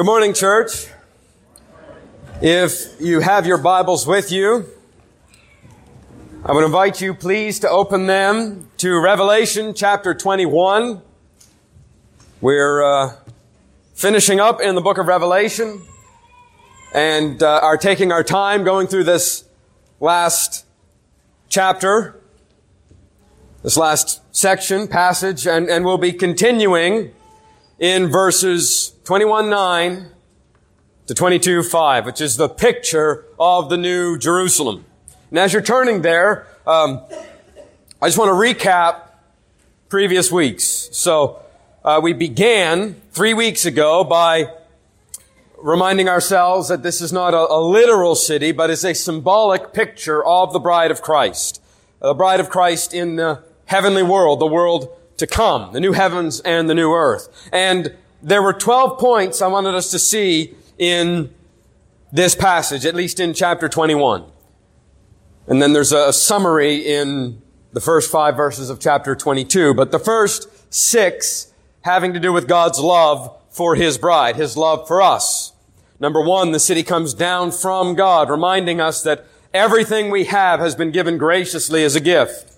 Good morning, church. If you have your Bibles with you, I would invite you, please, to open them to Revelation chapter 21. We're uh, finishing up in the book of Revelation and uh, are taking our time going through this last chapter, this last section, passage, and, and we'll be continuing in verses 21 9 to 22 5, which is the picture of the new Jerusalem. And as you're turning there, um, I just want to recap previous weeks. So uh, we began three weeks ago by reminding ourselves that this is not a, a literal city, but is a symbolic picture of the bride of Christ. The bride of Christ in the heavenly world, the world to come, the new heavens and the new earth. And there were 12 points I wanted us to see in this passage, at least in chapter 21. And then there's a summary in the first five verses of chapter 22. But the first six having to do with God's love for His bride, His love for us. Number one, the city comes down from God, reminding us that everything we have has been given graciously as a gift.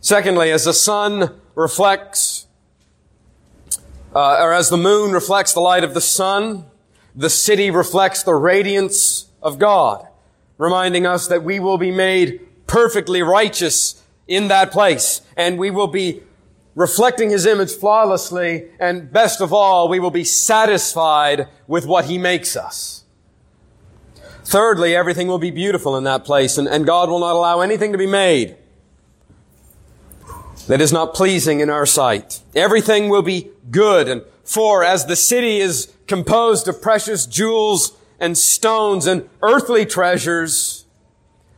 Secondly, as the sun reflects, uh, or as the moon reflects the light of the sun, the city reflects the radiance of God, reminding us that we will be made perfectly righteous in that place, and we will be reflecting His image flawlessly, and best of all, we will be satisfied with what He makes us. Thirdly, everything will be beautiful in that place, and, and God will not allow anything to be made that is not pleasing in our sight. Everything will be good, and for as the city is composed of precious jewels and stones and earthly treasures,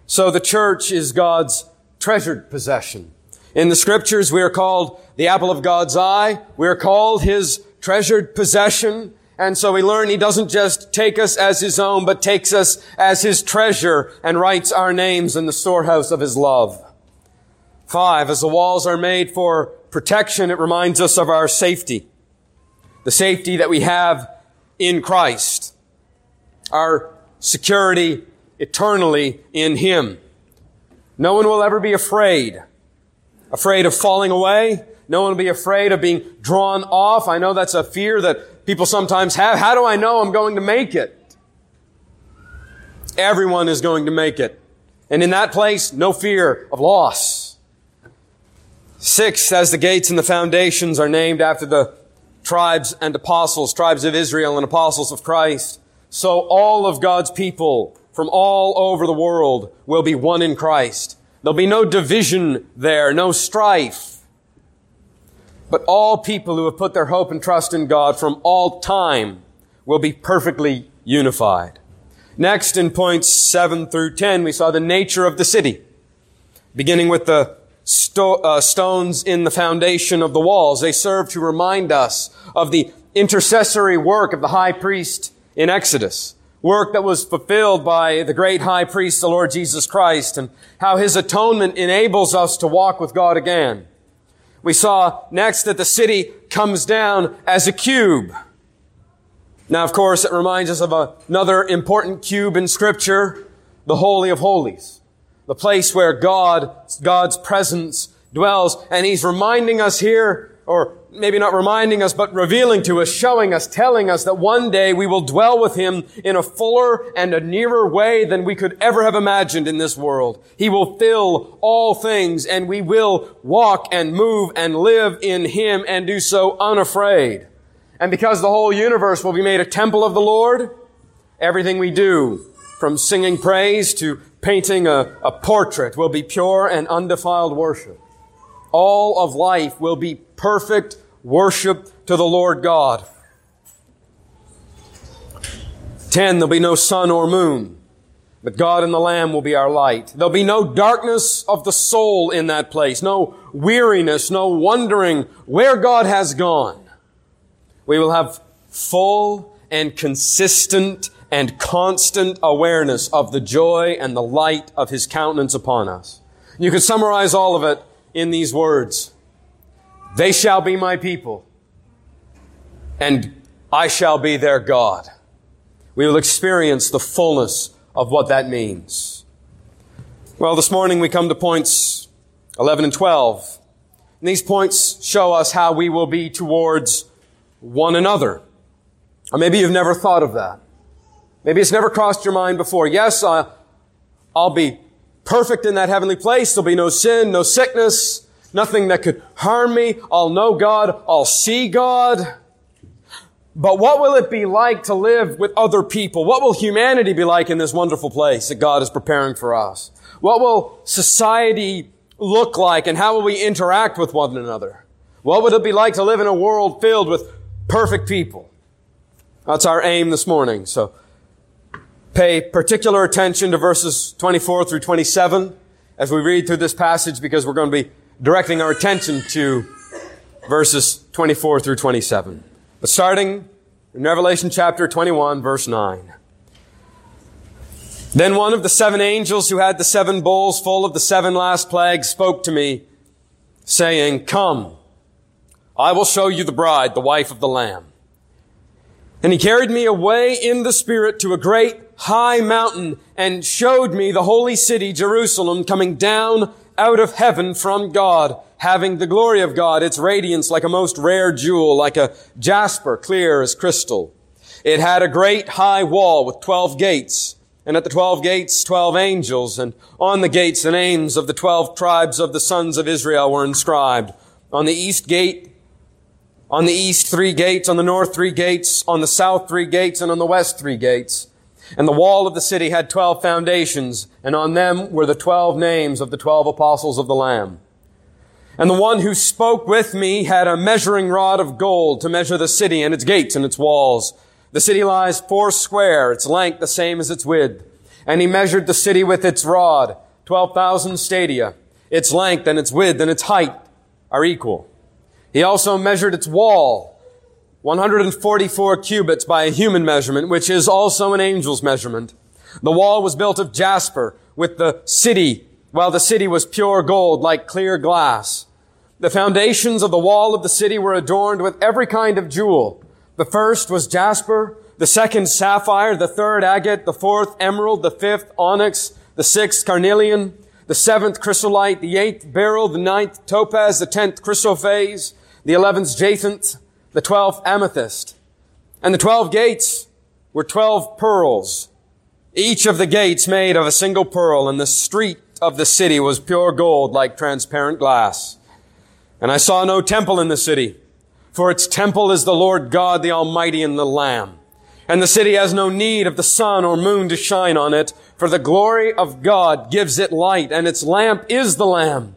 so the church is God's treasured possession. In the scriptures, we are called the apple of God's eye. We are called his treasured possession. And so we learn he doesn't just take us as his own, but takes us as his treasure and writes our names in the storehouse of his love. Five, as the walls are made for protection, it reminds us of our safety. The safety that we have in Christ. Our security eternally in Him. No one will ever be afraid. Afraid of falling away. No one will be afraid of being drawn off. I know that's a fear that people sometimes have. How do I know I'm going to make it? Everyone is going to make it. And in that place, no fear of loss. Six, as the gates and the foundations are named after the tribes and apostles, tribes of Israel and apostles of Christ, so all of God's people from all over the world will be one in Christ. There'll be no division there, no strife. But all people who have put their hope and trust in God from all time will be perfectly unified. Next, in points 7 through 10, we saw the nature of the city, beginning with the sto- uh, stones in the foundation of the walls. They serve to remind us of the intercessory work of the high priest in Exodus work that was fulfilled by the great high priest, the Lord Jesus Christ, and how his atonement enables us to walk with God again. We saw next that the city comes down as a cube. Now, of course, it reminds us of another important cube in scripture, the Holy of Holies, the place where God, God's presence dwells. And he's reminding us here, or maybe not reminding us, but revealing to us, showing us, telling us that one day we will dwell with Him in a fuller and a nearer way than we could ever have imagined in this world. He will fill all things and we will walk and move and live in Him and do so unafraid. And because the whole universe will be made a temple of the Lord, everything we do, from singing praise to painting a, a portrait, will be pure and undefiled worship. All of life will be perfect worship to the Lord God. 10. There'll be no sun or moon, but God and the Lamb will be our light. There'll be no darkness of the soul in that place, no weariness, no wondering where God has gone. We will have full and consistent and constant awareness of the joy and the light of His countenance upon us. You can summarize all of it in these words. They shall be my people. And I shall be their God. We will experience the fullness of what that means. Well, this morning we come to points 11 and 12. And these points show us how we will be towards one another. Or maybe you've never thought of that. Maybe it's never crossed your mind before. Yes, uh, I'll be perfect in that heavenly place. There'll be no sin, no sickness, nothing that could harm me. I'll know God. I'll see God. But what will it be like to live with other people? What will humanity be like in this wonderful place that God is preparing for us? What will society look like and how will we interact with one another? What would it be like to live in a world filled with perfect people? That's our aim this morning. So pay particular attention to verses 24 through 27 as we read through this passage because we're going to be directing our attention to verses 24 through 27. But starting in Revelation chapter 21, verse 9. Then one of the seven angels who had the seven bowls full of the seven last plagues spoke to me, saying, Come, I will show you the bride, the wife of the Lamb. And he carried me away in the Spirit to a great high mountain and showed me the holy city, Jerusalem, coming down out of heaven from God, having the glory of God, its radiance like a most rare jewel, like a jasper, clear as crystal. It had a great high wall with twelve gates, and at the twelve gates, twelve angels, and on the gates the names of the twelve tribes of the sons of Israel were inscribed. On the east gate, on the east three gates, on the north three gates, on the south three gates, and on the west three gates. And the wall of the city had twelve foundations, and on them were the twelve names of the twelve apostles of the Lamb. And the one who spoke with me had a measuring rod of gold to measure the city and its gates and its walls. The city lies four square, its length the same as its width. And he measured the city with its rod, 12,000 stadia. Its length and its width and its height are equal. He also measured its wall, 144 cubits by a human measurement, which is also an angel's measurement. The wall was built of jasper with the city, while the city was pure gold like clear glass. The foundations of the wall of the city were adorned with every kind of jewel. The first was jasper, the second sapphire, the third agate, the fourth emerald, the fifth onyx, the sixth carnelian, the seventh chrysolite, the eighth beryl, the ninth topaz, the tenth chrysoprase, the eleventh jacinth, the twelfth amethyst. And the twelve gates were twelve pearls, each of the gates made of a single pearl, and the street of the city was pure gold like transparent glass. And I saw no temple in the city, for its temple is the Lord God, the Almighty, and the Lamb. And the city has no need of the sun or moon to shine on it, for the glory of God gives it light, and its lamp is the Lamb.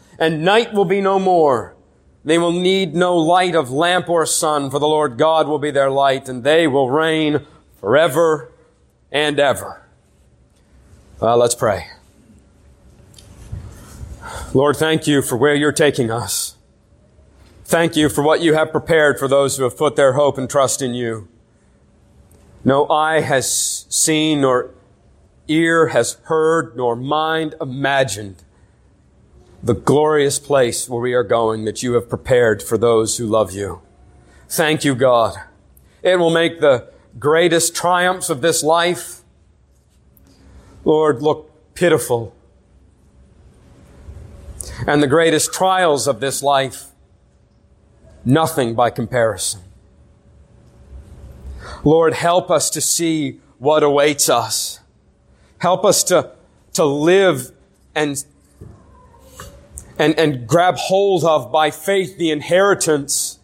and night will be no more. They will need no light of lamp or sun, for the Lord God will be their light, and they will reign forever and ever. Well, let's pray. Lord, thank you for where you're taking us. Thank you for what you have prepared for those who have put their hope and trust in you. No eye has seen, nor ear has heard, nor mind imagined the glorious place where we are going that you have prepared for those who love you. Thank you, God. It will make the greatest triumphs of this life, Lord, look pitiful. And the greatest trials of this life, nothing by comparison. Lord, help us to see what awaits us. Help us to, to live and, and, and grab hold of by faith the inheritance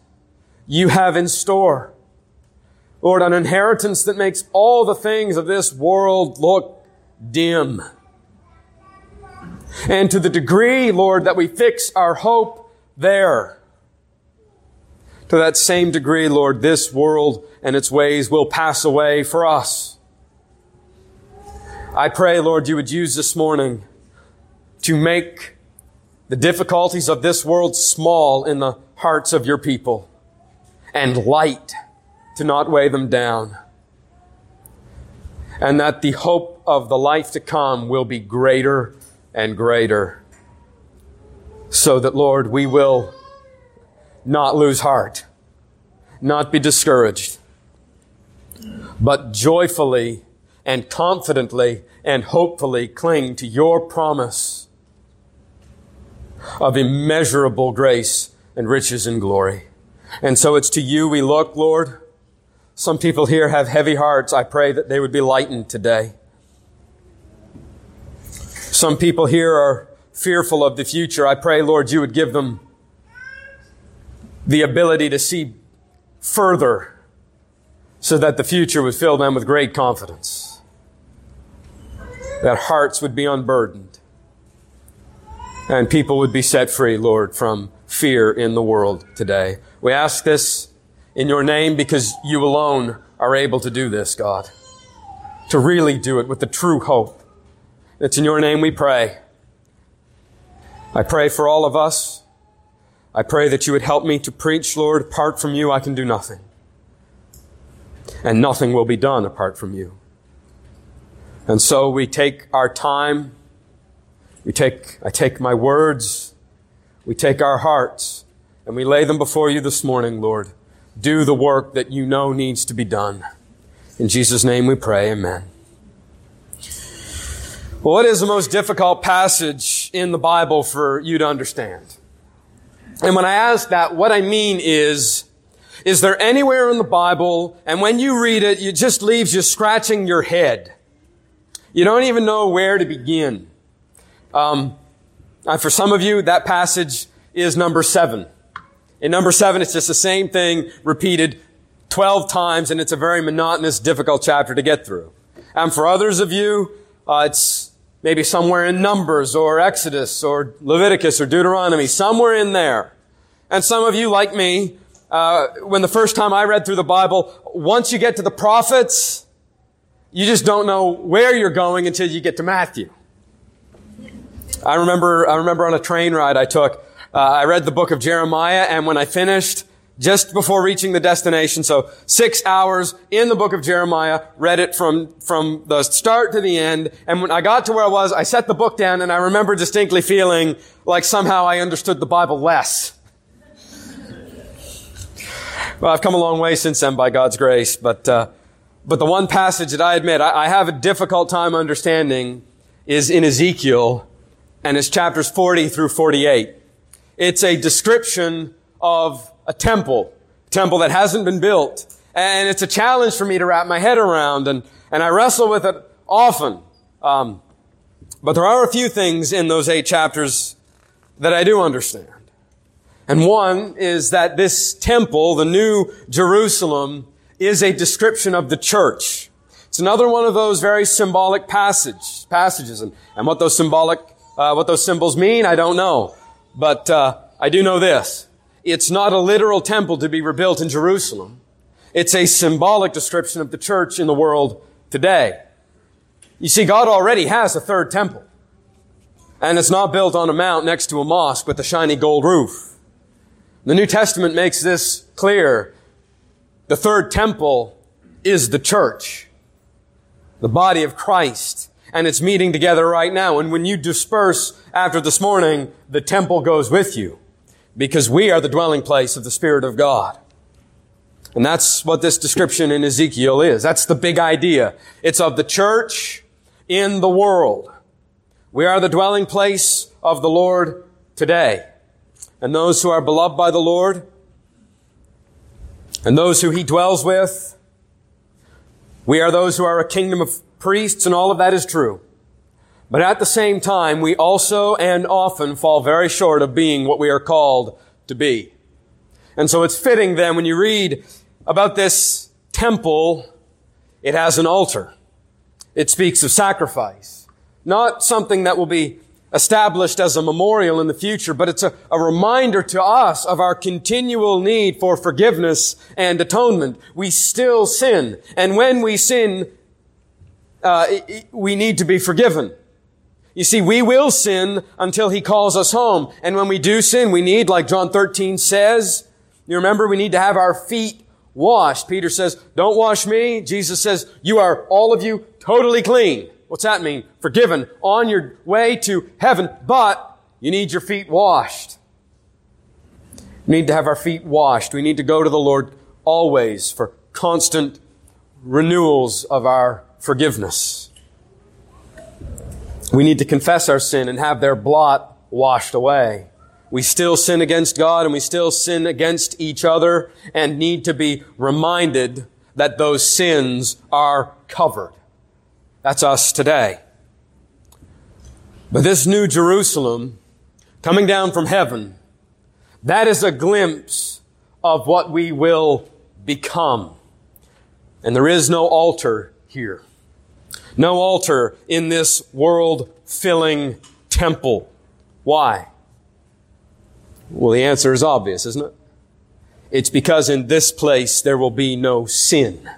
you have in store. Lord, an inheritance that makes all the things of this world look dim. And to the degree, Lord, that we fix our hope there, to that same degree, Lord, this world and its ways will pass away for us. I pray, Lord, you would use this morning to make the difficulties of this world small in the hearts of your people and light to not weigh them down. And that the hope of the life to come will be greater and greater. So that, Lord, we will not lose heart, not be discouraged, but joyfully and confidently and hopefully cling to your promise of immeasurable grace and riches and glory. And so it's to you we look, Lord. Some people here have heavy hearts. I pray that they would be lightened today. Some people here are fearful of the future. I pray, Lord, you would give them the ability to see further so that the future would fill them with great confidence. That hearts would be unburdened and people would be set free, Lord, from fear in the world today. We ask this in your name because you alone are able to do this, God. To really do it with the true hope. It's in your name we pray. I pray for all of us. I pray that you would help me to preach, Lord. Apart from you, I can do nothing. And nothing will be done apart from you. And so we take our time. We take, I take my words. We take our hearts and we lay them before you this morning, Lord. Do the work that you know needs to be done. In Jesus' name we pray, amen. Well, what is the most difficult passage in the Bible for you to understand? And when I ask that, what I mean is, is there anywhere in the Bible, and when you read it, it just leaves you scratching your head. You don't even know where to begin. Um, for some of you, that passage is number seven. In number seven, it's just the same thing repeated 12 times, and it's a very monotonous, difficult chapter to get through. And for others of you, uh, it's maybe somewhere in Numbers or Exodus or Leviticus or Deuteronomy, somewhere in there. And some of you, like me, uh, when the first time I read through the Bible, once you get to the prophets, you just don't know where you're going until you get to Matthew. I remember, I remember on a train ride I took, uh, I read the book of Jeremiah, and when I finished, just before reaching the destination, so six hours in the book of Jeremiah, read it from, from the start to the end, and when I got to where I was, I set the book down, and I remember distinctly feeling like somehow I understood the Bible less. Well, I've come a long way since then by God's grace, but, uh, but the one passage that I admit I, I have a difficult time understanding is in Ezekiel, and it's chapters 40 through 48. It's a description of a temple, a temple that hasn't been built. And it's a challenge for me to wrap my head around, and, and I wrestle with it often. Um, but there are a few things in those eight chapters that I do understand. And one is that this temple, the new Jerusalem, is a description of the church. It's another one of those very symbolic passage, passages. And, and what those symbolic, uh, what those symbols mean, I don't know. But uh, I do know this. It's not a literal temple to be rebuilt in Jerusalem. It's a symbolic description of the church in the world today. You see, God already has a third temple. And it's not built on a mount next to a mosque with a shiny gold roof. The New Testament makes this clear. The third temple is the church, the body of Christ and it's meeting together right now. And when you disperse after this morning, the temple goes with you because we are the dwelling place of the Spirit of God. And that's what this description in Ezekiel is. That's the big idea. It's of the church in the world. We are the dwelling place of the Lord today. And those who are beloved by the Lord and those who he dwells with, we are those who are a kingdom of priests, and all of that is true. But at the same time, we also and often fall very short of being what we are called to be. And so it's fitting then when you read about this temple, it has an altar. It speaks of sacrifice. Not something that will be established as a memorial in the future, but it's a, a, reminder to us of our continual need for forgiveness and atonement. We still sin. And when we sin, uh, we need to be forgiven. You see, we will sin until He calls us home. And when we do sin, we need, like John 13 says, you remember, we need to have our feet washed. Peter says, don't wash me. Jesus says, you are, all of you, totally clean. What's that mean? Forgiven, on your way to heaven, but you need your feet washed. We need to have our feet washed. We need to go to the Lord always for constant renewals of our forgiveness. We need to confess our sin and have their blot washed away. We still sin against God and we still sin against each other and need to be reminded that those sins are covered. That's us today. But this new Jerusalem coming down from heaven, that is a glimpse of what we will become. And there is no altar here. No altar in this world filling temple. Why? Well, the answer is obvious, isn't it? It's because in this place there will be no sin.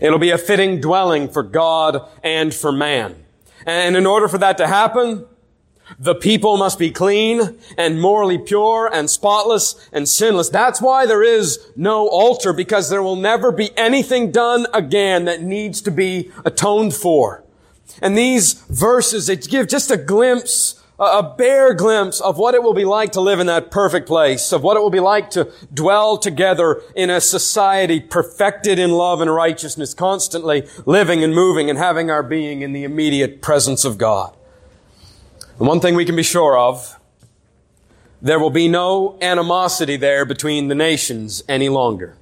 It'll be a fitting dwelling for God and for man. And in order for that to happen, the people must be clean and morally pure and spotless and sinless. That's why there is no altar because there will never be anything done again that needs to be atoned for. And these verses, they give just a glimpse a bare glimpse of what it will be like to live in that perfect place, of what it will be like to dwell together in a society perfected in love and righteousness, constantly living and moving and having our being in the immediate presence of God. And one thing we can be sure of, there will be no animosity there between the nations any longer.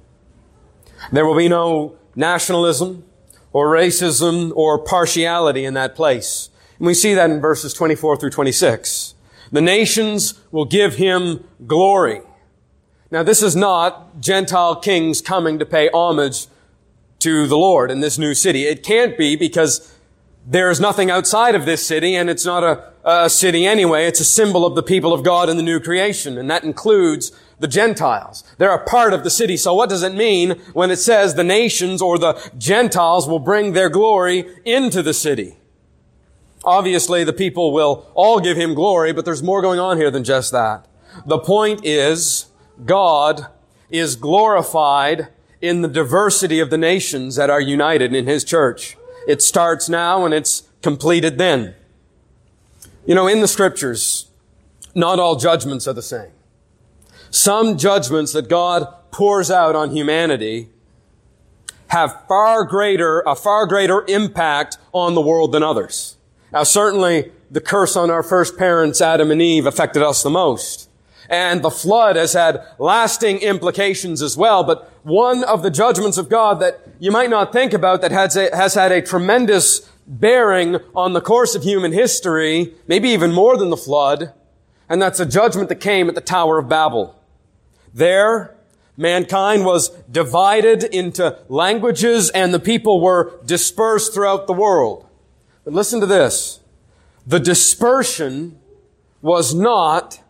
There will be no nationalism or racism or partiality in that place. And we see that in verses 24 through 26. The nations will give him glory. Now this is not Gentile kings coming to pay homage to the Lord in this new city. It can't be because there is nothing outside of this city, and it's not a, a, city anyway. It's a symbol of the people of God in the new creation, and that includes the Gentiles. They're a part of the city. So what does it mean when it says the nations or the Gentiles will bring their glory into the city? Obviously, the people will all give him glory, but there's more going on here than just that. The point is, God is glorified in the diversity of the nations that are united in his church. It starts now and it's completed then. You know, in the scriptures, not all judgments are the same. Some judgments that God pours out on humanity have far greater, a far greater impact on the world than others. Now certainly the curse on our first parents, Adam and Eve, affected us the most. And the flood has had lasting implications as well. But one of the judgments of God that you might not think about that has, a, has had a tremendous bearing on the course of human history, maybe even more than the flood, and that's a judgment that came at the Tower of Babel. There, mankind was divided into languages and the people were dispersed throughout the world. But listen to this. The dispersion was not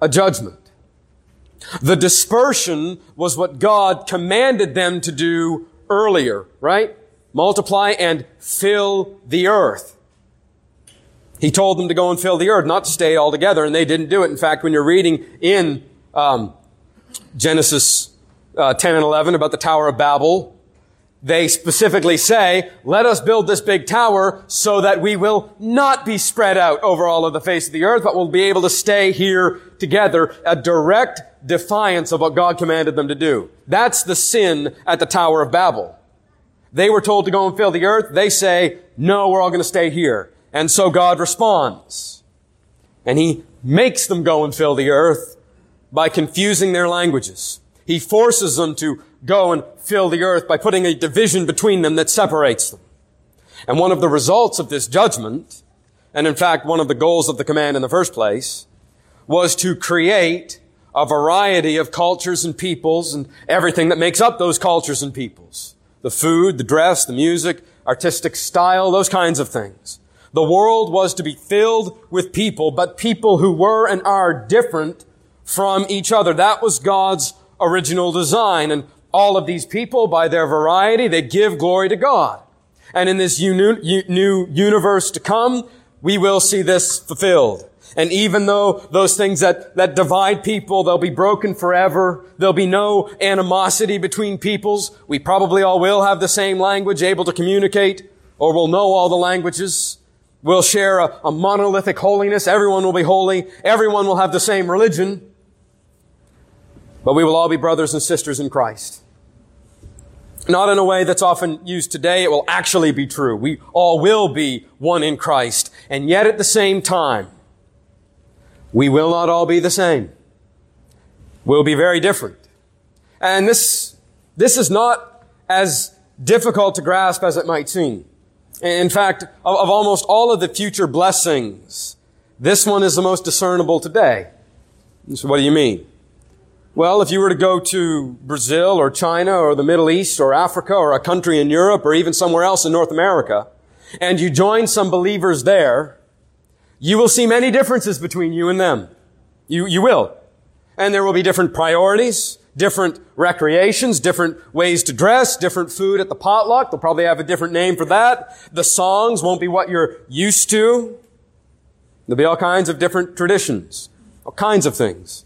a judgment. The dispersion was what God commanded them to do earlier, right? Multiply and fill the earth. He told them to go and fill the earth, not to stay all together, and they didn't do it. In fact, when you're reading in um, Genesis uh, 10 and 11 about the Tower of Babel, they specifically say, let us build this big tower so that we will not be spread out over all of the face of the earth, but we'll be able to stay here together, a direct defiance of what God commanded them to do. That's the sin at the Tower of Babel. They were told to go and fill the earth. They say, no, we're all going to stay here. And so God responds. And He makes them go and fill the earth by confusing their languages. He forces them to go and fill the earth by putting a division between them that separates them. And one of the results of this judgment and in fact, one of the goals of the command in the first place, was to create a variety of cultures and peoples and everything that makes up those cultures and peoples. The food, the dress, the music, artistic style, those kinds of things. The world was to be filled with people, but people who were and are different from each other. That was God's original design. And all of these people, by their variety, they give glory to God. And in this new universe to come, we will see this fulfilled. And even though those things that, that divide people, they'll be broken forever. There'll be no animosity between peoples. We probably all will have the same language, able to communicate, or we'll know all the languages. We'll share a, a monolithic holiness. Everyone will be holy. Everyone will have the same religion. But we will all be brothers and sisters in Christ. Not in a way that's often used today. It will actually be true. We all will be one in Christ. And yet at the same time, we will not all be the same. We'll be very different. And this, this is not as difficult to grasp as it might seem. In fact, of, of almost all of the future blessings, this one is the most discernible today. So what do you mean? Well, if you were to go to Brazil or China or the Middle East or Africa or a country in Europe or even somewhere else in North America, and you join some believers there, you will see many differences between you and them. You, you will. And there will be different priorities, different recreations, different ways to dress, different food at the potluck. They'll probably have a different name for that. The songs won't be what you're used to. There'll be all kinds of different traditions, all kinds of things.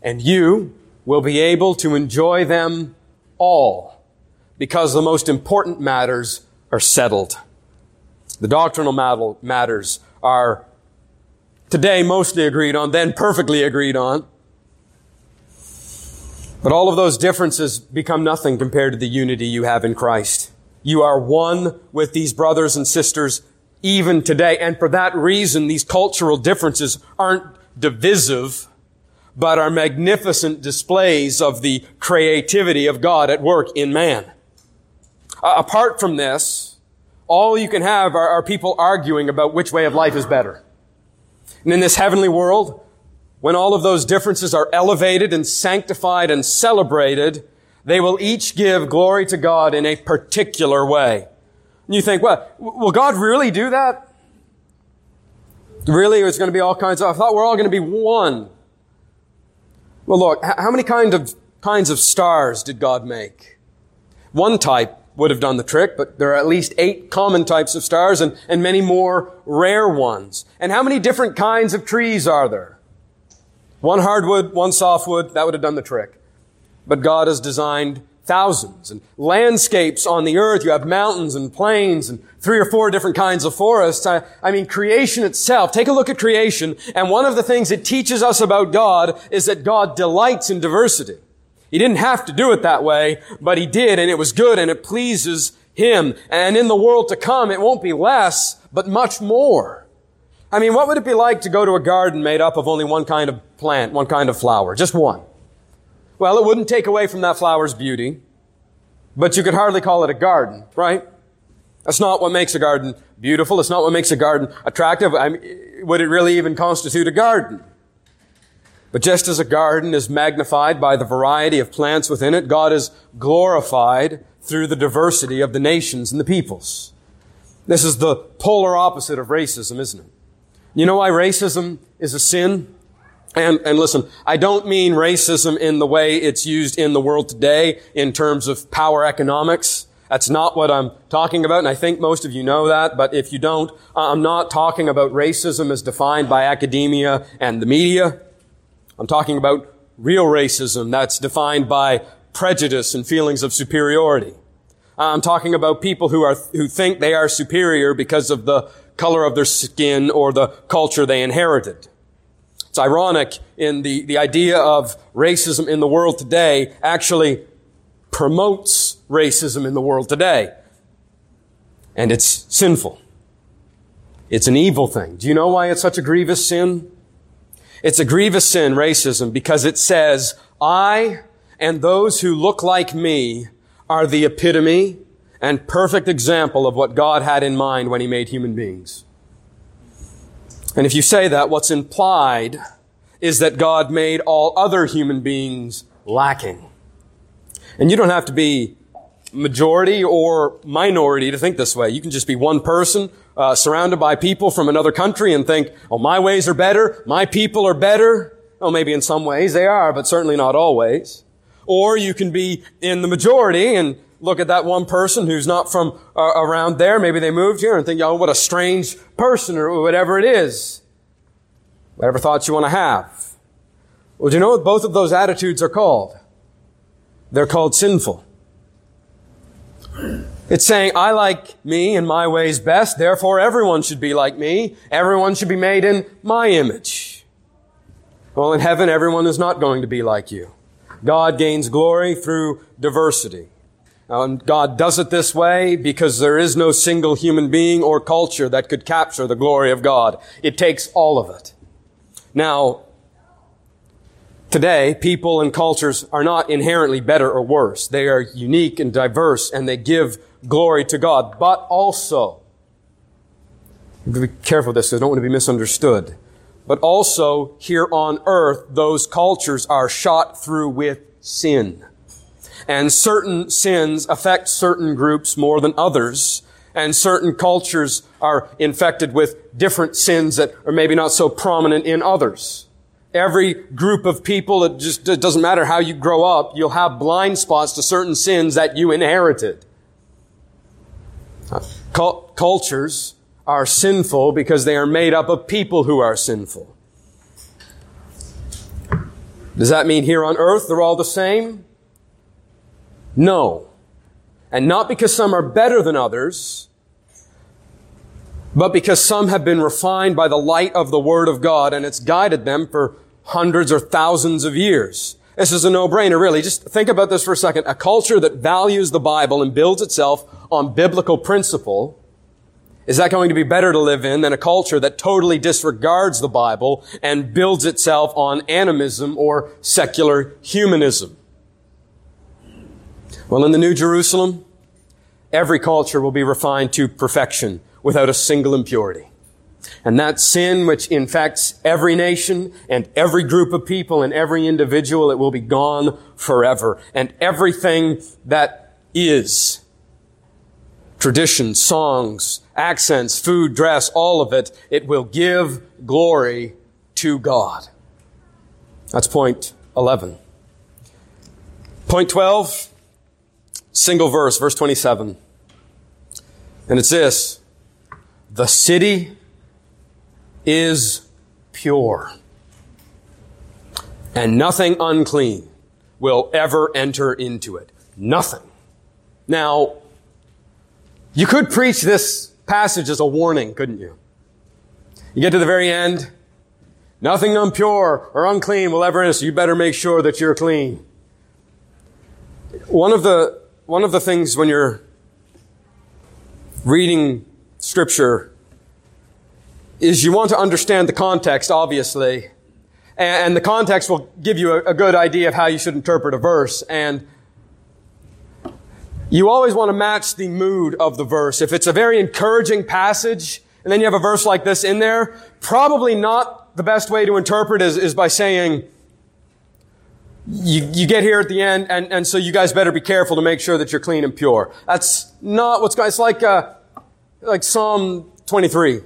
And you will be able to enjoy them all because the most important matters are settled. The doctrinal matters are today mostly agreed on, then perfectly agreed on. But all of those differences become nothing compared to the unity you have in Christ. You are one with these brothers and sisters even today. And for that reason, these cultural differences aren't divisive but are magnificent displays of the creativity of God at work in man. Uh, apart from this, all you can have are, are people arguing about which way of life is better. And in this heavenly world, when all of those differences are elevated and sanctified and celebrated, they will each give glory to God in a particular way. And you think, well, will God really do that? Really, it's going to be all kinds of, I thought we're all going to be one. Well, look, how many kind of, kinds of stars did God make? One type would have done the trick, but there are at least eight common types of stars and, and many more rare ones. And how many different kinds of trees are there? One hardwood, one softwood, that would have done the trick. But God has designed thousands and landscapes on the earth. You have mountains and plains and three or four different kinds of forests. I, I, mean, creation itself. Take a look at creation. And one of the things it teaches us about God is that God delights in diversity. He didn't have to do it that way, but he did and it was good and it pleases him. And in the world to come, it won't be less, but much more. I mean, what would it be like to go to a garden made up of only one kind of plant, one kind of flower? Just one. Well, it wouldn't take away from that flower's beauty, but you could hardly call it a garden, right? That's not what makes a garden beautiful. It's not what makes a garden attractive. I mean, would it really even constitute a garden? But just as a garden is magnified by the variety of plants within it, God is glorified through the diversity of the nations and the peoples. This is the polar opposite of racism, isn't it? You know why racism is a sin? And, and listen, I don't mean racism in the way it's used in the world today in terms of power economics. That's not what I'm talking about, and I think most of you know that, but if you don't, I'm not talking about racism as defined by academia and the media. I'm talking about real racism that's defined by prejudice and feelings of superiority. I'm talking about people who are, who think they are superior because of the color of their skin or the culture they inherited. It's ironic in the, the idea of racism in the world today actually promotes racism in the world today. And it's sinful. It's an evil thing. Do you know why it's such a grievous sin? It's a grievous sin, racism, because it says, I and those who look like me are the epitome and perfect example of what God had in mind when He made human beings. And if you say that, what's implied is that God made all other human beings lacking. And you don't have to be majority or minority to think this way. You can just be one person uh, surrounded by people from another country and think, oh, my ways are better, my people are better. Oh, maybe in some ways they are, but certainly not always. Or you can be in the majority and look at that one person who's not from uh, around there. Maybe they moved here and think, oh, what a strange person or whatever it is. Whatever thoughts you want to have. Well, do you know what both of those attitudes are called? They're called sinful. It's saying, I like me and my ways best, therefore everyone should be like me. Everyone should be made in my image. Well, in heaven, everyone is not going to be like you. God gains glory through diversity. And God does it this way because there is no single human being or culture that could capture the glory of God. It takes all of it. Now, Today, people and cultures are not inherently better or worse. They are unique and diverse and they give glory to God. But also, be careful with this, because I don't want to be misunderstood. But also, here on earth, those cultures are shot through with sin. And certain sins affect certain groups more than others. And certain cultures are infected with different sins that are maybe not so prominent in others. Every group of people, it just it doesn't matter how you grow up, you'll have blind spots to certain sins that you inherited. Uh, cultures are sinful because they are made up of people who are sinful. Does that mean here on earth they're all the same? No. And not because some are better than others, but because some have been refined by the light of the Word of God and it's guided them for hundreds or thousands of years. This is a no-brainer, really. Just think about this for a second. A culture that values the Bible and builds itself on biblical principle, is that going to be better to live in than a culture that totally disregards the Bible and builds itself on animism or secular humanism? Well, in the New Jerusalem, every culture will be refined to perfection without a single impurity. And that sin which infects every nation and every group of people and every individual, it will be gone forever. And everything that is tradition, songs, accents, food, dress, all of it, it will give glory to God. That's point 11. Point 12, single verse, verse 27. And it's this. The city is pure. And nothing unclean will ever enter into it. Nothing. Now, you could preach this passage as a warning, couldn't you? You get to the very end, nothing impure or unclean will ever enter, so you better make sure that you're clean. One of the, one of the things when you're reading scripture is you want to understand the context, obviously. And the context will give you a, good idea of how you should interpret a verse. And you always want to match the mood of the verse. If it's a very encouraging passage, and then you have a verse like this in there, probably not the best way to interpret is, is by saying, you, you get here at the end, and, and so you guys better be careful to make sure that you're clean and pure. That's not what's going, it's like, uh, like Psalm 23.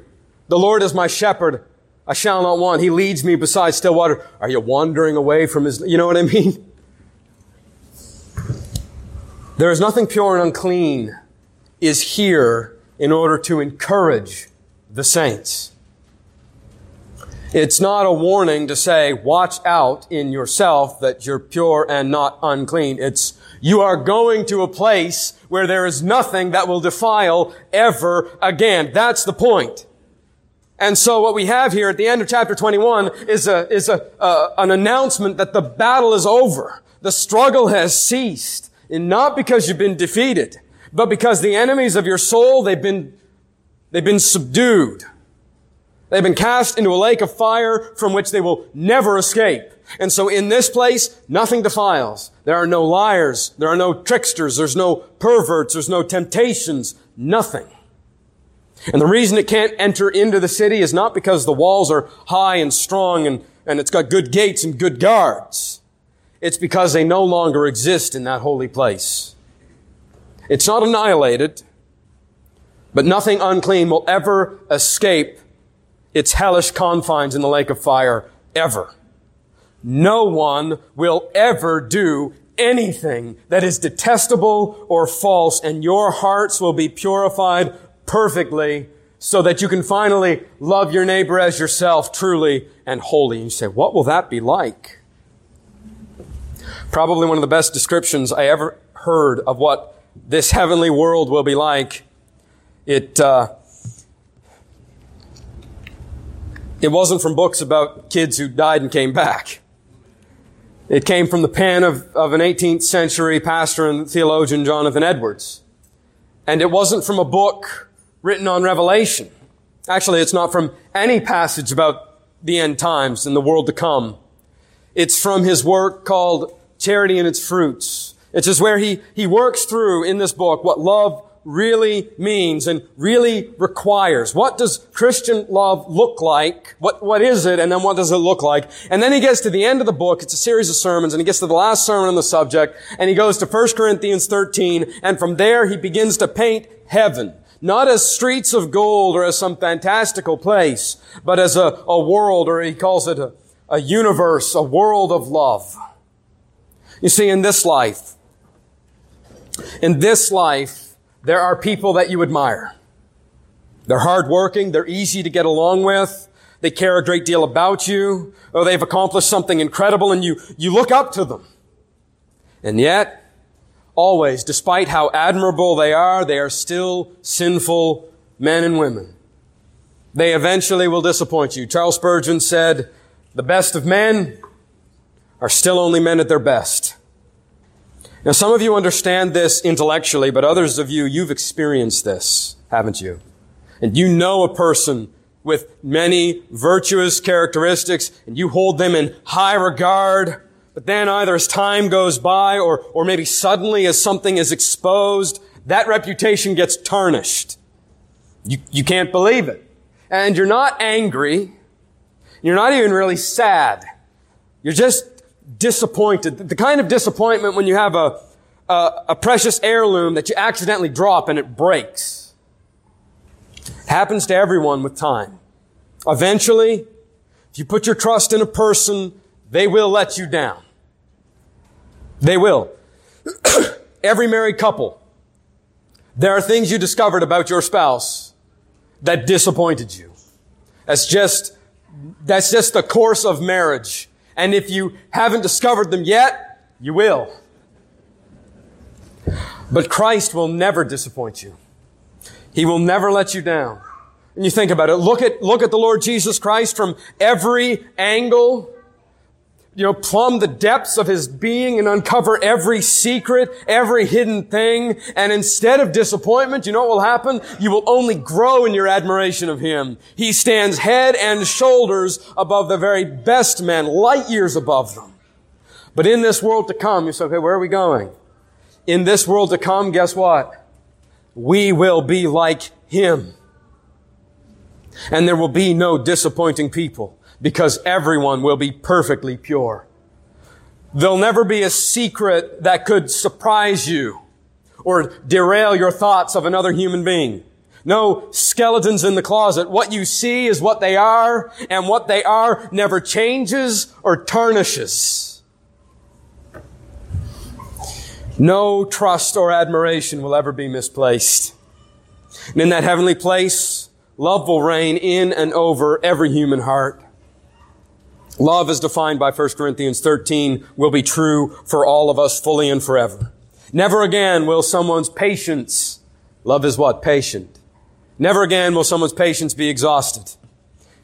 The Lord is my shepherd. I shall not want. He leads me beside still water. Are you wandering away from his, you know what I mean? There is nothing pure and unclean is here in order to encourage the saints. It's not a warning to say, watch out in yourself that you're pure and not unclean. It's, you are going to a place where there is nothing that will defile ever again. That's the point. And so what we have here at the end of chapter 21 is a, is a, uh, an announcement that the battle is over. The struggle has ceased. And not because you've been defeated, but because the enemies of your soul, they've been, they've been subdued. They've been cast into a lake of fire from which they will never escape. And so in this place, nothing defiles. There are no liars. There are no tricksters. There's no perverts. There's no temptations. Nothing. And the reason it can't enter into the city is not because the walls are high and strong and, and it's got good gates and good guards. It's because they no longer exist in that holy place. It's not annihilated, but nothing unclean will ever escape its hellish confines in the lake of fire, ever. No one will ever do anything that is detestable or false, and your hearts will be purified perfectly so that you can finally love your neighbor as yourself truly and wholly. And you say, what will that be like? Probably one of the best descriptions I ever heard of what this heavenly world will be like. It, uh, it wasn't from books about kids who died and came back. It came from the pen of, of an 18th century pastor and theologian, Jonathan Edwards. And it wasn't from a book written on Revelation. Actually, it's not from any passage about the end times and the world to come. It's from his work called Charity and Its Fruits. It's just where he, he works through in this book what love really means and really requires. What does Christian love look like? What, what is it? And then what does it look like? And then he gets to the end of the book. It's a series of sermons and he gets to the last sermon on the subject and he goes to 1 Corinthians 13 and from there he begins to paint heaven. Not as streets of gold or as some fantastical place, but as a, a world, or he calls it a, a universe, a world of love. You see, in this life, in this life, there are people that you admire. They're hardworking. They're easy to get along with. They care a great deal about you. Or they've accomplished something incredible and you, you look up to them. And yet, always, despite how admirable they are, they are still sinful men and women. They eventually will disappoint you. Charles Spurgeon said, the best of men are still only men at their best. Now, some of you understand this intellectually, but others of you, you've experienced this, haven't you? And you know a person with many virtuous characteristics, and you hold them in high regard, but then either as time goes by, or, or maybe suddenly as something is exposed, that reputation gets tarnished. You, you can't believe it. And you're not angry. You're not even really sad. You're just disappointed. The kind of disappointment when you have a, a, a precious heirloom that you accidentally drop and it breaks. It happens to everyone with time. Eventually, if you put your trust in a person, they will let you down. They will. Every married couple, there are things you discovered about your spouse that disappointed you. That's just, that's just the course of marriage. And if you haven't discovered them yet, you will. But Christ will never disappoint you. He will never let you down. And you think about it. Look at, look at the Lord Jesus Christ from every angle you know, plumb the depths of his being and uncover every secret, every hidden thing. And instead of disappointment, you know what will happen? You will only grow in your admiration of him. He stands head and shoulders above the very best men, light years above them. But in this world to come, you say, okay, where are we going? In this world to come, guess what? We will be like him. And there will be no disappointing people because everyone will be perfectly pure. There'll never be a secret that could surprise you or derail your thoughts of another human being. No skeletons in the closet. What you see is what they are, and what they are never changes or tarnishes. No trust or admiration will ever be misplaced. And in that heavenly place, love will reign in and over every human heart. Love as defined by 1 Corinthians 13 will be true for all of us fully and forever. Never again will someone's patience, love is what? Patient. Never again will someone's patience be exhausted.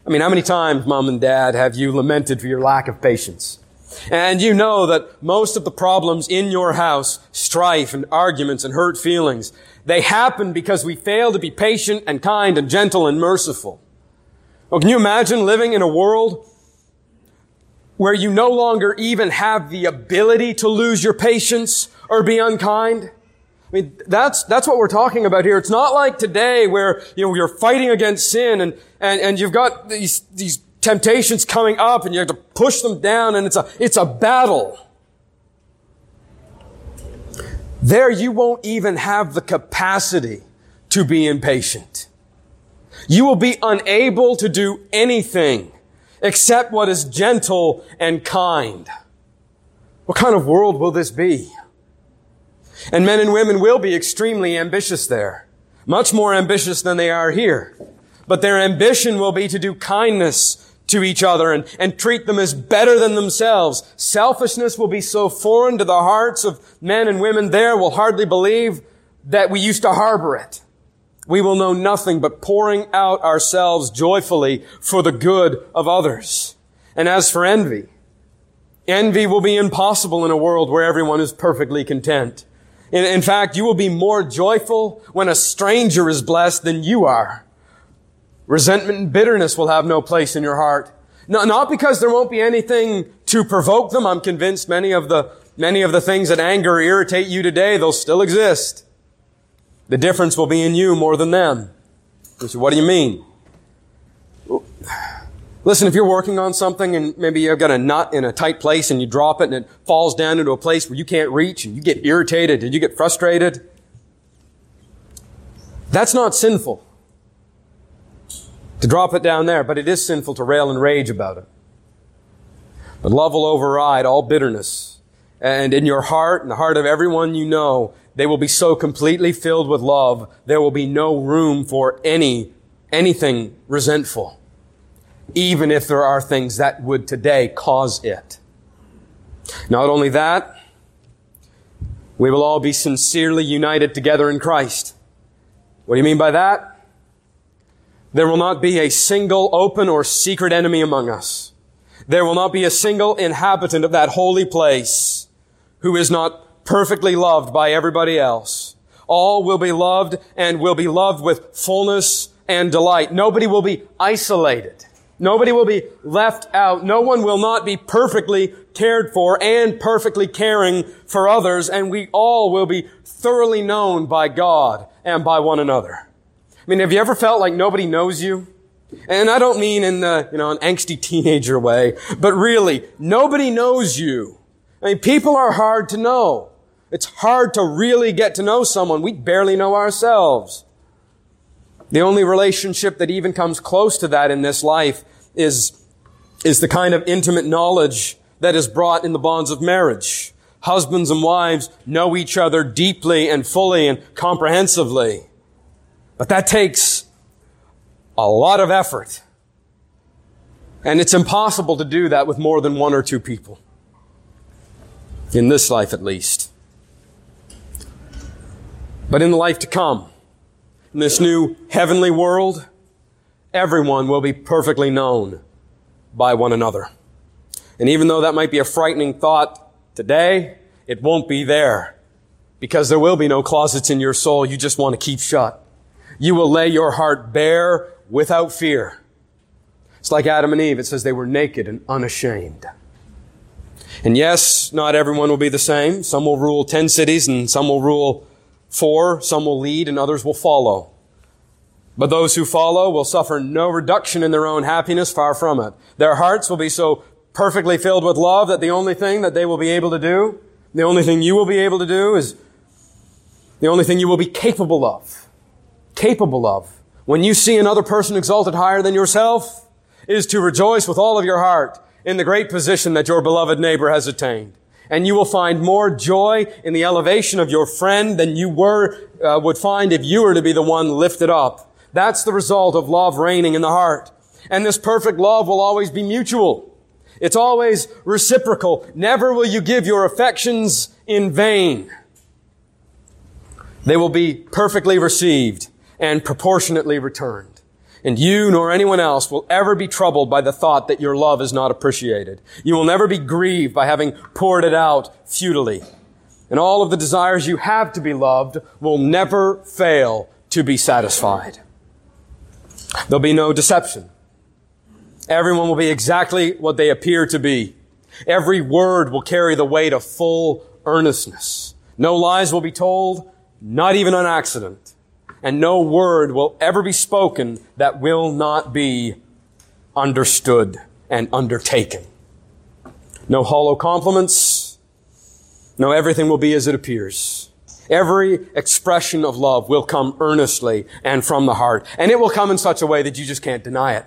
I mean, how many times, mom and dad, have you lamented for your lack of patience? And you know that most of the problems in your house, strife and arguments and hurt feelings, they happen because we fail to be patient and kind and gentle and merciful. Well, can you imagine living in a world where you no longer even have the ability to lose your patience or be unkind? I mean, that's, that's what we're talking about here. It's not like today where, you know, you're fighting against sin and, and, and you've got these, these temptations coming up and you have to push them down and it's a, it's a battle. There you won't even have the capacity to be impatient. You will be unable to do anything except what is gentle and kind. What kind of world will this be? And men and women will be extremely ambitious there. Much more ambitious than they are here. But their ambition will be to do kindness to each other and, and treat them as better than themselves. Selfishness will be so foreign to the hearts of men and women there will hardly believe that we used to harbor it. We will know nothing but pouring out ourselves joyfully for the good of others. And as for envy, envy will be impossible in a world where everyone is perfectly content. In, in fact, you will be more joyful when a stranger is blessed than you are. Resentment and bitterness will have no place in your heart. No, not because there won't be anything to provoke them. I'm convinced many of the, many of the things that anger or irritate you today, they'll still exist. The difference will be in you more than them. So what do you mean? Listen, if you're working on something and maybe you've got a nut in a tight place and you drop it and it falls down into a place where you can't reach and you get irritated and you get frustrated, that's not sinful to drop it down there, but it is sinful to rail and rage about it. But love will override all bitterness. And in your heart and the heart of everyone you know, they will be so completely filled with love, there will be no room for any, anything resentful even if there are things that would today cause it. Not only that, we will all be sincerely united together in Christ. What do you mean by that? There will not be a single open or secret enemy among us. There will not be a single inhabitant of that holy place who is not perfectly loved by everybody else. All will be loved and will be loved with fullness and delight. Nobody will be isolated. Nobody will be left out. No one will not be perfectly cared for and perfectly caring for others, and we all will be thoroughly known by God and by one another. I mean, have you ever felt like nobody knows you? And I don't mean in the, you know, an angsty teenager way, but really, nobody knows you. I mean, people are hard to know. It's hard to really get to know someone. We barely know ourselves. The only relationship that even comes close to that in this life is, is the kind of intimate knowledge that is brought in the bonds of marriage. Husbands and wives know each other deeply and fully and comprehensively. But that takes a lot of effort. And it's impossible to do that with more than one or two people. In this life, at least. But in the life to come, in this new heavenly world, everyone will be perfectly known by one another. And even though that might be a frightening thought today, it won't be there because there will be no closets in your soul you just want to keep shut. You will lay your heart bare without fear. It's like Adam and Eve. It says they were naked and unashamed. And yes, not everyone will be the same. Some will rule 10 cities and some will rule four. Some will lead and others will follow. But those who follow will suffer no reduction in their own happiness, far from it. Their hearts will be so perfectly filled with love that the only thing that they will be able to do, the only thing you will be able to do is the only thing you will be capable of. Capable of. When you see another person exalted higher than yourself, is to rejoice with all of your heart in the great position that your beloved neighbor has attained. And you will find more joy in the elevation of your friend than you were, uh, would find if you were to be the one lifted up that's the result of love reigning in the heart. And this perfect love will always be mutual. It's always reciprocal. Never will you give your affections in vain. They will be perfectly received and proportionately returned. And you nor anyone else will ever be troubled by the thought that your love is not appreciated. You will never be grieved by having poured it out futilely. And all of the desires you have to be loved will never fail to be satisfied. There'll be no deception. Everyone will be exactly what they appear to be. Every word will carry the weight of full earnestness. No lies will be told. not even on accident. And no word will ever be spoken that will not be understood and undertaken. No hollow compliments. No, everything will be as it appears. Every expression of love will come earnestly and from the heart. And it will come in such a way that you just can't deny it.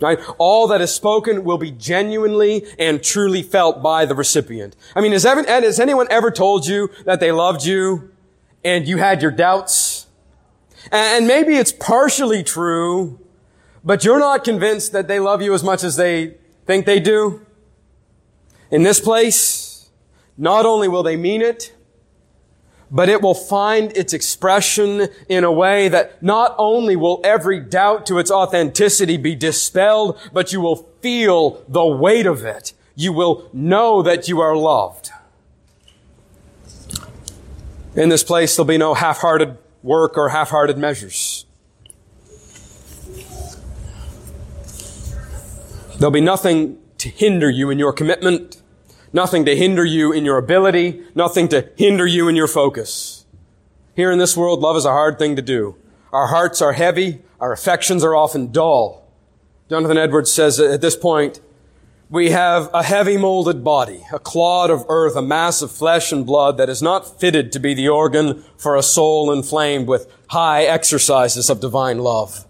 Right? All that is spoken will be genuinely and truly felt by the recipient. I mean, has, ever, has anyone ever told you that they loved you and you had your doubts? And maybe it's partially true, but you're not convinced that they love you as much as they think they do. In this place, not only will they mean it, but it will find its expression in a way that not only will every doubt to its authenticity be dispelled, but you will feel the weight of it. You will know that you are loved. In this place, there'll be no half-hearted work or half-hearted measures. There'll be nothing to hinder you in your commitment nothing to hinder you in your ability, nothing to hinder you in your focus. Here in this world, love is a hard thing to do. Our hearts are heavy, our affections are often dull. Jonathan Edwards says at this point, we have a heavy molded body, a clod of earth, a mass of flesh and blood that is not fitted to be the organ for a soul inflamed with high exercises of divine love.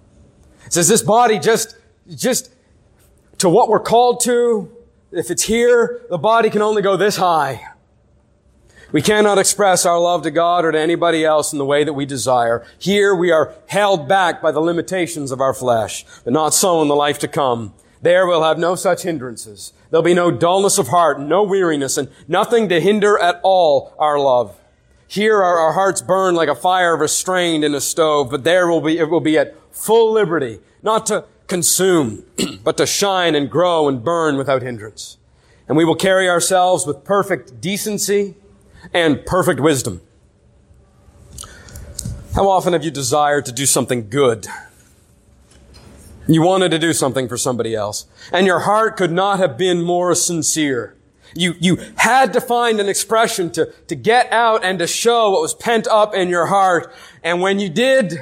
It says this body just, just to what we're called to, if it's here, the body can only go this high. We cannot express our love to God or to anybody else in the way that we desire. Here we are held back by the limitations of our flesh, but not so in the life to come. There we'll have no such hindrances. There'll be no dullness of heart, no weariness, and nothing to hinder at all our love. Here our, our hearts burn like a fire restrained in a stove, but there will be, it will be at full liberty, not to consume, but to shine and grow and burn without hindrance. And we will carry ourselves with perfect decency and perfect wisdom. How often have you desired to do something good? You wanted to do something for somebody else, and your heart could not have been more sincere. You, you had to find an expression to, to get out and to show what was pent up in your heart, and when you did,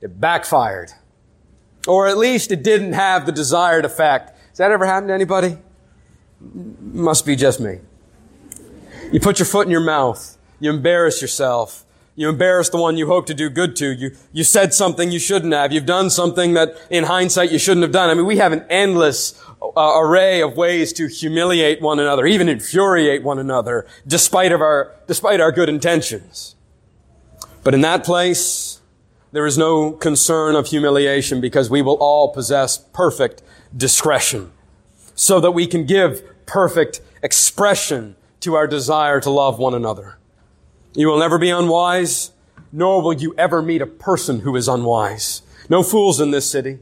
it backfired. Or at least it didn't have the desired effect. Has that ever happened to anybody? Must be just me. You put your foot in your mouth. You embarrass yourself. You embarrass the one you hope to do good to. You, you said something you shouldn't have. You've done something that in hindsight you shouldn't have done. I mean, we have an endless uh, array of ways to humiliate one another, even infuriate one another, despite of our, despite our good intentions. But in that place, there is no concern of humiliation because we will all possess perfect discretion so that we can give perfect expression to our desire to love one another. You will never be unwise, nor will you ever meet a person who is unwise. No fools in this city.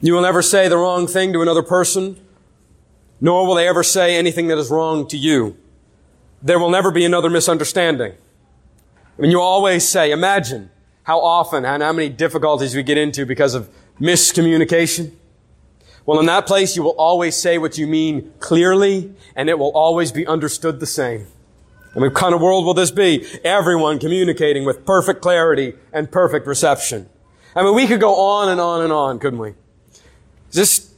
You will never say the wrong thing to another person, nor will they ever say anything that is wrong to you. There will never be another misunderstanding. I mean, you always say, imagine how often and how many difficulties we get into because of miscommunication. Well, in that place, you will always say what you mean clearly, and it will always be understood the same. And what kind of world will this be? Everyone communicating with perfect clarity and perfect reception. I mean, we could go on and on and on, couldn't we? Just,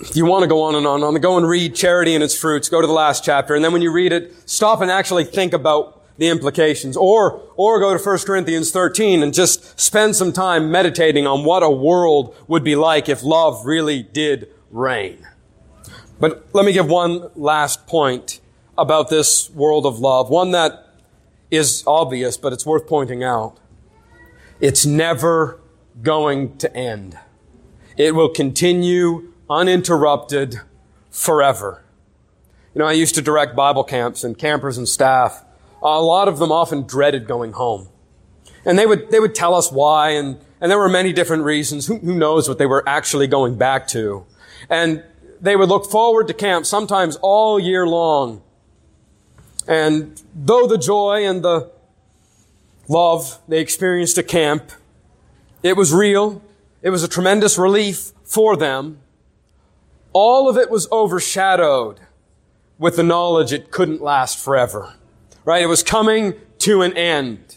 if you want to go on and on and on, go and read Charity and its Fruits, go to the last chapter, and then when you read it, stop and actually think about the implications. Or, or go to 1 Corinthians 13 and just spend some time meditating on what a world would be like if love really did reign. But let me give one last point about this world of love. One that is obvious, but it's worth pointing out. It's never going to end. It will continue uninterrupted forever. You know, I used to direct Bible camps and campers and staff a lot of them often dreaded going home. And they would, they would tell us why, and, and there were many different reasons. Who, who knows what they were actually going back to? And they would look forward to camp sometimes all year long. And though the joy and the love they experienced at camp, it was real. It was a tremendous relief for them. All of it was overshadowed with the knowledge it couldn't last forever. right? It was coming to an end.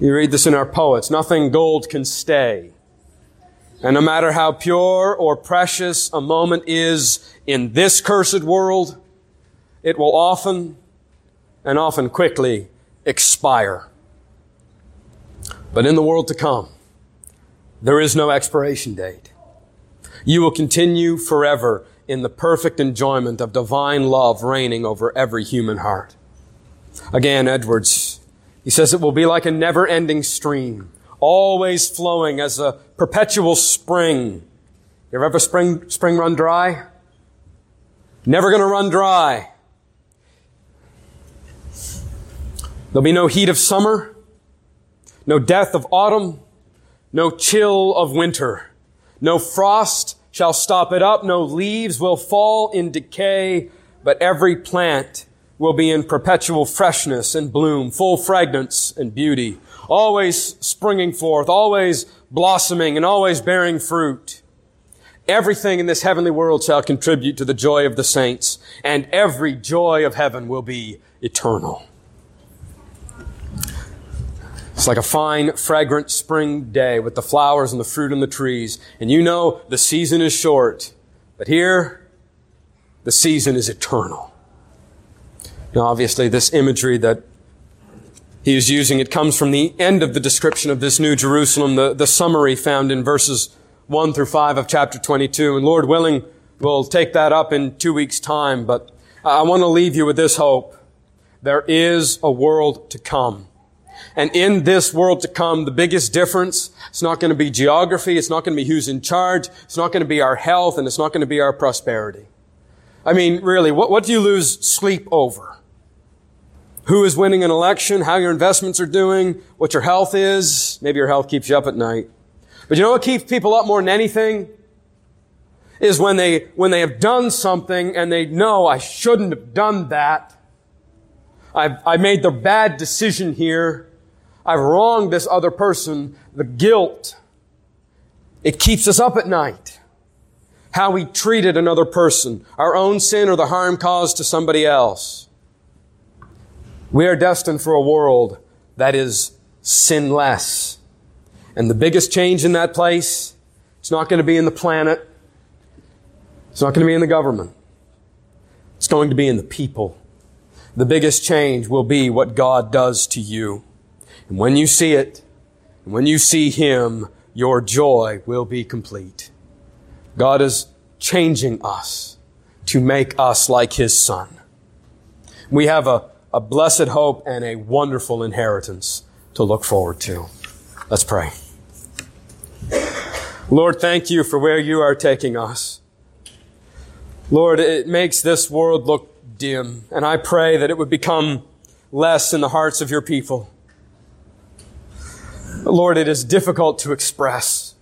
You read this in our poets. Nothing gold can stay. And no matter how pure or precious a moment is in this cursed world, it will often and often quickly expire. But in the world to come, there is no expiration date. You will continue forever in the perfect enjoyment of divine love reigning over every human heart. Again, Edwards, he says it will be like a never ending stream, always flowing as a perpetual spring. You ever spring, spring run dry? Never gonna run dry. There'll be no heat of summer, no death of autumn, no chill of winter, no frost shall stop it up, no leaves will fall in decay, but every plant will be in perpetual freshness and bloom, full fragrance and beauty, always springing forth, always blossoming and always bearing fruit. Everything in this heavenly world shall contribute to the joy of the saints, and every joy of heaven will be eternal. It's like a fine, fragrant spring day with the flowers and the fruit and the trees. And you know the season is short. But here, the season is eternal. Now, obviously, this imagery that he is using, it comes from the end of the description of this new Jerusalem, the, the summary found in verses 1 through 5 of chapter 22. And Lord willing, we'll take that up in two weeks' time. But I want to leave you with this hope. There is a world to come. And in this world to come, the biggest difference, it's not going to be geography, it's not going to be who's in charge, it's not going to be our health, and it's not going to be our prosperity. I mean, really, what, what do you lose sleep over? Who is winning an election, how your investments are doing, what your health is. Maybe your health keeps you up at night. But you know what keeps people up more than anything? Is when they, when they have done something and they know I shouldn't have done that. I've, I made the bad decision here. I've wronged this other person. The guilt. It keeps us up at night. How we treated another person. Our own sin or the harm caused to somebody else. We are destined for a world that is sinless. And the biggest change in that place, it's not going to be in the planet. It's not going to be in the government. It's going to be in the people. The biggest change will be what God does to you. And when you see it, when you see Him, your joy will be complete. God is changing us to make us like His Son. We have a, a blessed hope and a wonderful inheritance to look forward to. Let's pray. Lord, thank you for where you are taking us. Lord, it makes this world look dim, and I pray that it would become less in the hearts of your people. Lord, it is difficult to express.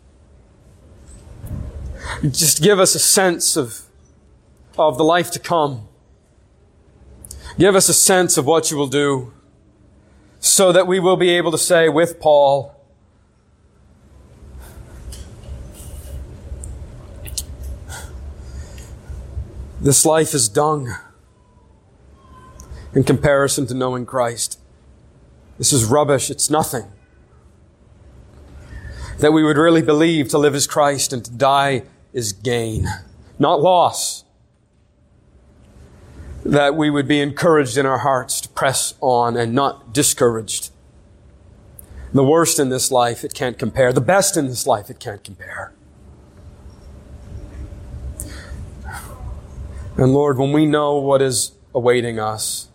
Just give us a sense of, of the life to come. Give us a sense of what you will do so that we will be able to say with Paul, This life is dung in comparison to knowing Christ. This is rubbish. It's nothing. That we would really believe to live as Christ and to die is gain, not loss. That we would be encouraged in our hearts to press on and not discouraged. The worst in this life, it can't compare. The best in this life, it can't compare. And Lord, when we know what is awaiting us,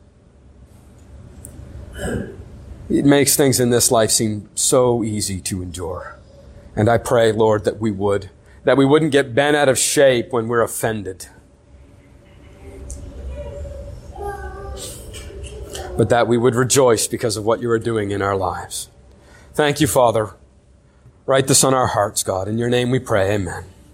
it makes things in this life seem so easy to endure. And I pray, Lord, that we would, that we wouldn't get bent out of shape when we're offended. But that we would rejoice because of what you are doing in our lives. Thank you, Father. Write this on our hearts, God. In your name we pray. Amen.